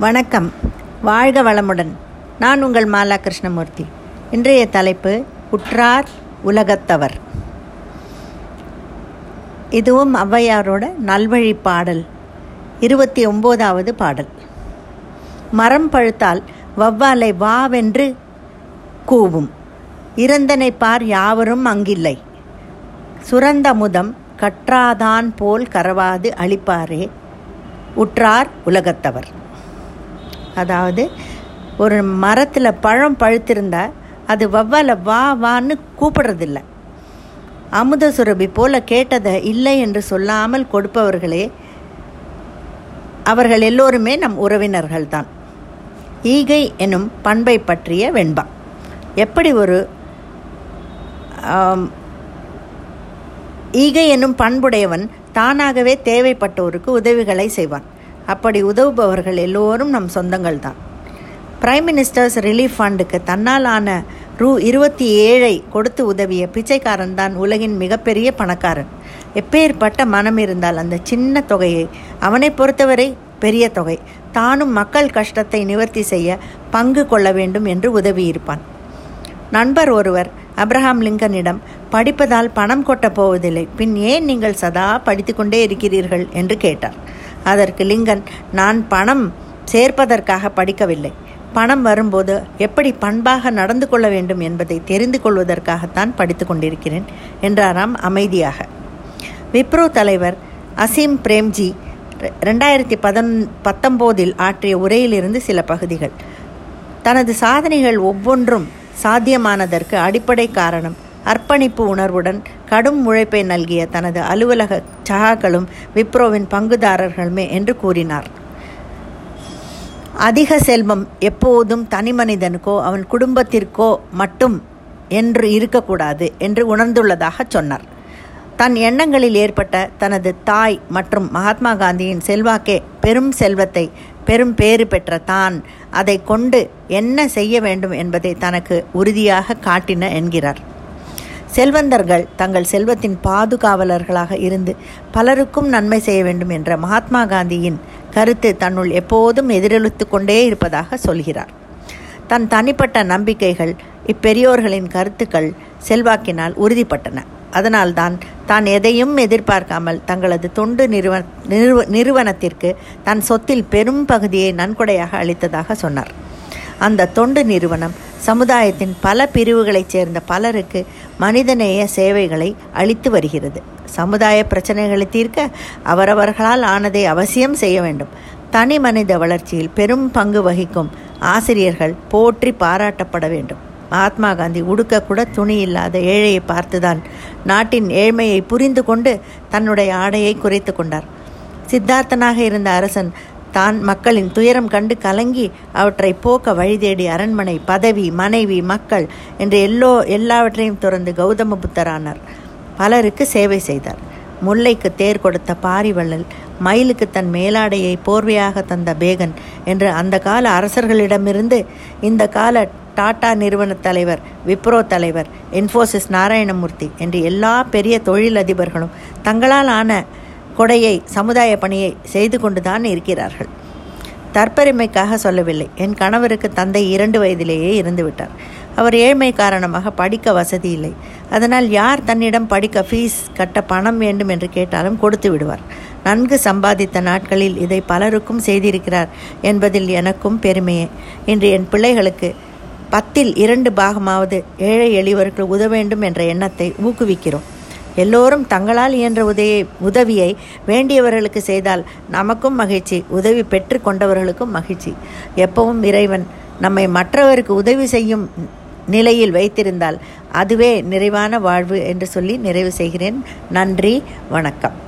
வணக்கம். வாழ்க வளமுடன். நான் உங்கள் மாலா கிருஷ்ணமூர்த்தி. இன்றைய தலைப்பு உற்றார் உலகத்தவர். இதுவும் ஔவையாரோட நல்வழி பாடல் இருபத்தி ஒம்போதாவது பாடல். மரம் பழுத்தால் வவ்வாலை வாவென்று கூவும். இறந்தனை பார் யாவரும் அங்கில்லை. சுரந்தமுதம் கற்றாதான் போல் கரவாது அளிப்பாரே உற்றார் உலகத்தவர். அதாவது ஒரு மரத்தில் பழம் பழுத்திருந்தா அது வவ்வால வா வான்னு கூப்பிடுறதில்ல. அமுத சுரபி போல கேட்டதை இல்லை என்று சொல்லாமல் கொடுப்பவர்களே அவர்கள் எல்லோருமே நம் உறவினர்கள்தான். ஈகை எனும் பண்பை பற்றிய வெண்பா. எப்படி ஒரு ஈகை எனும் பண்புடையவன் தானாகவே தேவைப்பட்டோருக்கு உதவிகளை செய்வான். அப்படி உதவுபவர்கள் எல்லோரும் நம் சொந்தங்கள் தான் பிரைம் மினிஸ்டர்ஸ் ரிலீஃப் ஃபண்டுக்கு தன்னால் ஆன ரூ இருபத்தி ஏழை கொடுத்து உதவிய பிச்சைக்காரன் தான் உலகின் மிகப்பெரிய பணக்காரன். எப்பேற்பட்ட மனம் இருந்தால் அந்த சின்ன தொகையை அவனை பொறுத்தவரை பெரிய தொகை தானும் மக்கள் கஷ்டத்தை நிவர்த்தி செய்ய பங்கு கொள்ள வேண்டும் என்று உதவியிருப்பான். நண்பர் ஒருவர் அப்ரஹாம் லிங்கனிடம் படிப்பதால் பணம் கொட்டப் போவதில்லை பின் ஏன் நீங்கள் சதா படித்துக்கொண்டே இருக்கிறீர்கள்? என்று கேட்டார். அதற்கு லிங்கன் நான் பணம் சேர்ப்பதற்காக படிக்கவில்லை. பணம் வரும்போது எப்படி பண்பாக நடந்து கொள்ள வேண்டும் என்பதை தெரிந்து கொள்வதற்காகத்தான் படித்து கொண்டிருக்கிறேன் என்றாராம் அமைதியாக. விப்ரோ தலைவர் அசீம் பிரேம்ஜி ரெண்டாயிரத்தி பதன் பத்தொம்போதில் ஆற்றிய உரையிலிருந்து சில பகுதிகள். தனது சாதனைகள் ஒவ்வொன்றும் சாத்தியமானதற்கு அடிப்படை காரணம் அர்ப்பணிப்பு உணர்வுடன் கடும் உழைப்பை நல்கிய தனது அலுவலக சகாக்களும் விப்ரோவின் பங்குதாரர்களுமே என்று கூறினார். அதிக செல்வம் எப்போதும் தனிமனிதனுக்கோ அவன் குடும்பத்திற்கோ மட்டும் என்று இருக்கக்கூடாது என்று உணர்ந்துள்ளதாக சொன்னார். தன் எண்ணங்களில் ஏற்பட்ட தனது தாய் மற்றும் மகாத்மா காந்தியின் செல்வாக்கே பெரும் செல்வத்தை பெரும் பேறு பெற்ற தான் அதை கொண்டு என்ன செய்ய வேண்டும் என்பதை தனக்கு உறுதியாக காட்டின என்கிறார். செல்வந்தர்கள் தங்கள் செல்வத்தின் பாதுகாவலர்களாக இருந்து பலருக்கும் நன்மை செய்ய வேண்டும் என்ற மகாத்மா காந்தியின் கருத்து தன்னுள் எப்போதும் எதிரொலித்து கொண்டே இருப்பதாக சொல்கிறார். தன் தனிப்பட்ட நம்பிக்கைகள் இப்பெரியோர்களின் கருத்துக்கள் செல்வாக்கினால் உறுதிப்பட்டன. அதனால்தான் தான் எதையும் எதிர்பார்க்காமல் தங்களது தொண்டு நிறுவ நிறுவ நிறுவனத்திற்கு தன் சொத்தில் பெரும் பகுதியை நன்கொடையாக அளித்ததாக சொன்னார். அந்த தொண்டு நிறுவனம் சமுதாயத்தின் பல பிரிவுகளைச் சேர்ந்த பலருக்கு மனிதநேய சேவைகளை அளித்து வருகிறது. சமுதாய பிரச்சனைகளை தீர்க்க அவரவர்களால் ஆனதை அவசியம் செய்ய வேண்டும். தனி மனித வளர்ச்சியில் பெரும் பங்கு வகிக்கும் ஆசிரியர்கள் போற்றி பாராட்டப்பட வேண்டும். மகாத்மா காந்தி உடுக்கக்கூட துணி இல்லாத ஏழையை பார்த்துதான் நாட்டின் ஏழ்மையை புரிந்து கொண்டு தன்னுடைய ஆடையை குறைத்து கொண்டார். சித்தார்த்தனாக இருந்த அரசன் தான் மக்களின் துயரம் கண்டு கலங்கி அவற்றை போக்க வழி தேடி அரண்மனை பதவி மனைவி மக்கள் என்று எல்லோ எல்லாவற்றையும் துறந்து கௌதம புத்தரானார் பலருக்கு சேவை செய்தார். முல்லைக்கு தேர் கொடுத்த பாரிவள்ளல் மயிலுக்கு தன் மேலாடையை போர்வையாக தந்த பேகன் என்று அந்த கால அரசர்களிடமிருந்து இந்த கால டாடா நிறுவன தலைவர் விப்ரோ தலைவர் இன்ஃபோசிஸ் நாராயணமூர்த்தி என்று எல்லா பெரிய தொழிலதிபர்களும் தங்களால் ஆன கொடையை சமுதாய பணியை செய்து கொண்டுதான் இருக்கிறார்கள். தற்பெருமைக்காக சொல்லவில்லை. என் கணவருக்கு தந்தை இரண்டு வயதிலேயே இருந்துவிட்டார் அவர் ஏழ்மை காரணமாக படிக்க வசதி இல்லை. அதனால் யார் தன்னிடம் படிக்க ஃபீஸ் கட்ட பணம் வேண்டும் என்று கேட்டாலும் கொடுத்து விடுவார். நன்கு சம்பாதித்த நாட்களில் இதை பலருக்கும் செய்திருக்கிறார் என்பதில் எனக்கும் பெருமையே. இன்று என் பிள்ளைகளுக்கு பத்தில் இரண்டு பாகமாவது ஏழை எளியவருக்கு உதவ வேண்டும் என்ற எண்ணத்தை ஊக்குவிக்கிறோம். எல்லோரும் தங்களால் இயன்ற உதவியை உதவியை வேண்டியவர்களுக்கு செய்தால் நமக்கும் மகிழ்ச்சி உதவி பெற்று கொண்டவர்களுக்கும் மகிழ்ச்சி. எப்பவும் இறைவன் நம்மை மற்றவருக்கு உதவி செய்யும் நிலையில் வைத்திருந்தால் அதுவே நிறைவான வாழ்வு என்று சொல்லி நிறைவு செய்கிறேன். நன்றி வணக்கம்.